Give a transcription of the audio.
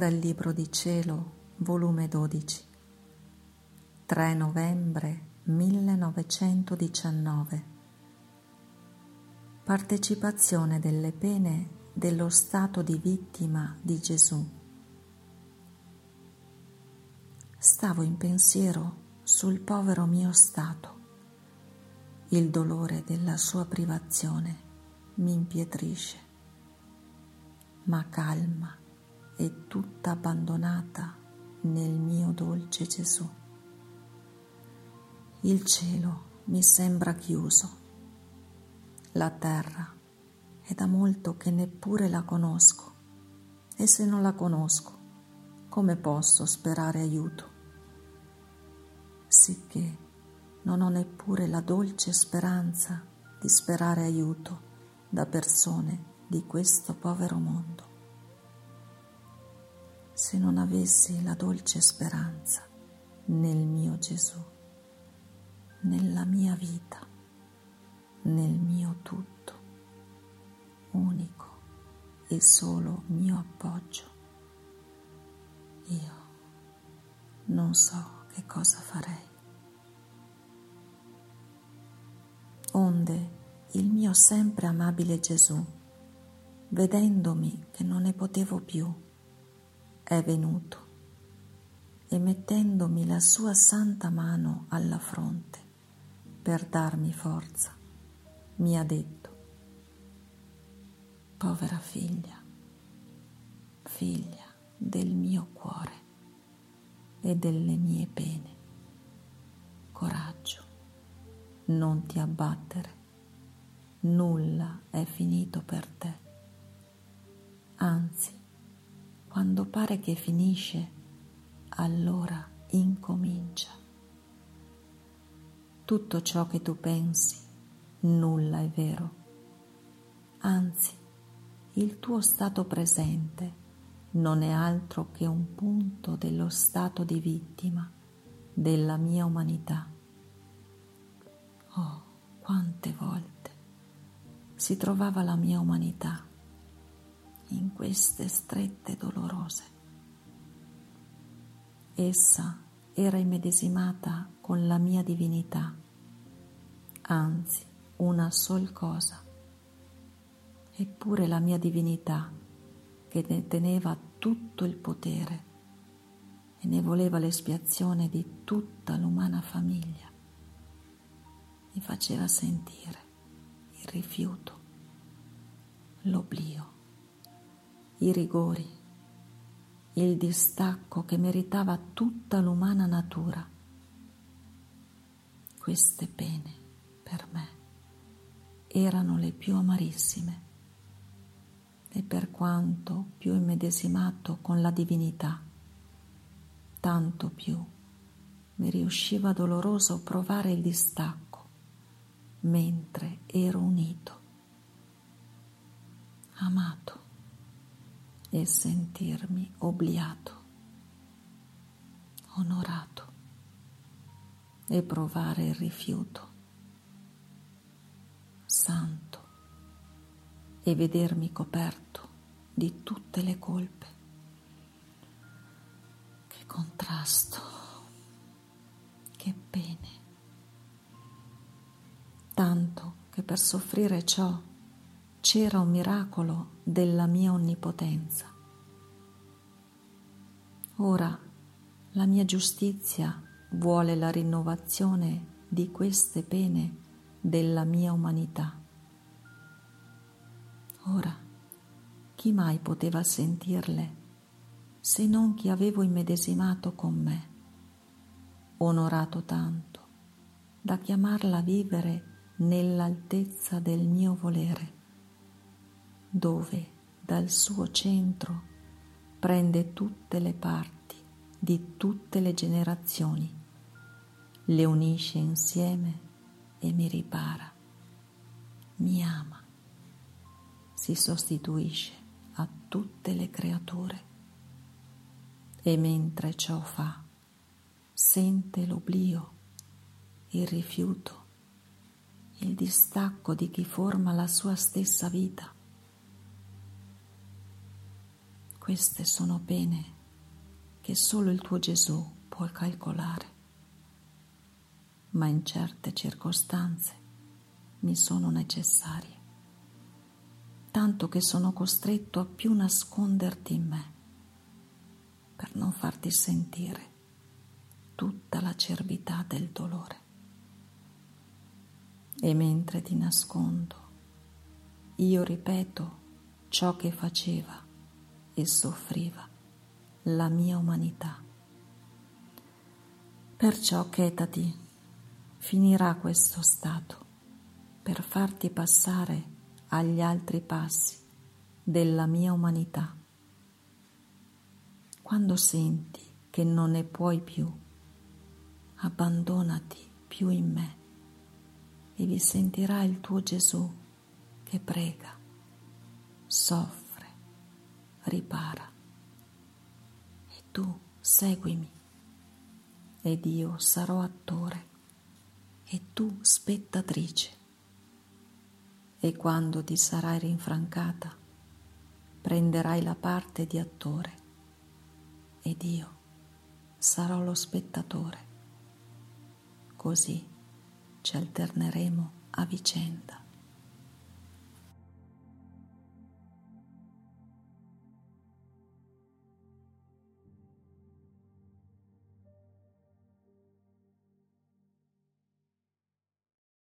Dal Libro di Cielo, volume 12, 3 novembre 1919. Partecipazione delle pene dello stato di vittima di Gesù. Stavo in pensiero sul povero mio stato. Il dolore della sua privazione mi impietrisce, ma calma e tutta abbandonata nel mio dolce Gesù. Il cielo mi sembra chiuso, la terra è da molto che neppure la conosco e se non la conosco, come posso sperare aiuto? Sicché non ho neppure la dolce speranza di sperare aiuto da persone di questo povero mondo se non avessi la dolce speranza nel mio Gesù, nella mia vita, nel mio tutto, unico e solo mio appoggio. Io non so che cosa farei. Onde il mio sempre amabile Gesù, vedendomi che non ne potevo più, è venuto e mettendomi la sua santa mano alla fronte per darmi forza, mi ha detto, povera figlia, figlia del mio cuore e delle mie pene, coraggio, non ti abbattere, nulla è finito per te, anzi, quando pare che finisce, allora incomincia. Tutto ciò che tu pensi, nulla è vero. Anzi, il tuo stato presente non è altro che un punto dello stato di vittima della mia umanità. Oh, quante volte si trovava la mia umanità in queste strette dolorose. Essa era immedesimata con la mia divinità, anzi una sol cosa, eppure la mia divinità che ne teneva tutto il potere e ne voleva l'espiazione di tutta l'umana famiglia, mi faceva sentire il rifiuto, l'oblio i rigori, il distacco che meritava tutta l'umana natura. Queste pene per me erano le più amarissime e per quanto più immedesimato con la divinità, tanto più mi riusciva doloroso provare il distacco mentre ero unito, amato e sentirmi obliato, onorato e provare il rifiuto, santo e vedermi coperto di tutte le colpe. Che contrasto, che pene, tanto che per soffrire ciò c'era un miracolo della mia onnipotenza. Ora la mia giustizia vuole la rinnovazione di queste pene della mia umanità. Ora, chi mai poteva sentirle se non chi avevo immedesimato con me, onorato tanto da chiamarla a vivere nell'altezza del mio volere? Dove dal suo centro prende tutte le parti di tutte le generazioni, le unisce insieme e mi ripara, mi ama, si sostituisce a tutte le creature. E mentre ciò fa sente l'oblio, il rifiuto, il distacco di chi forma la sua stessa vita Queste sono pene che solo il tuo Gesù può calcolare, ma in certe circostanze mi sono necessarie, tanto che sono costretto a più nasconderti in me per non farti sentire tutta l'acerbità del dolore. E mentre ti nascondo, io ripeto ciò che faceva e soffriva la mia umanità. Perciò chetati, finirà questo stato per farti passare agli altri passi della mia umanità. Quando senti che non ne puoi più, abbandonati più in me e vi sentirà il tuo Gesù che prega, soffre, ripara. E tu seguimi ed io sarò attore e tu spettatrice. E quando ti sarai rinfrancata, prenderai la parte di attore ed io sarò lo spettatore. Così ci alterneremo a vicenda.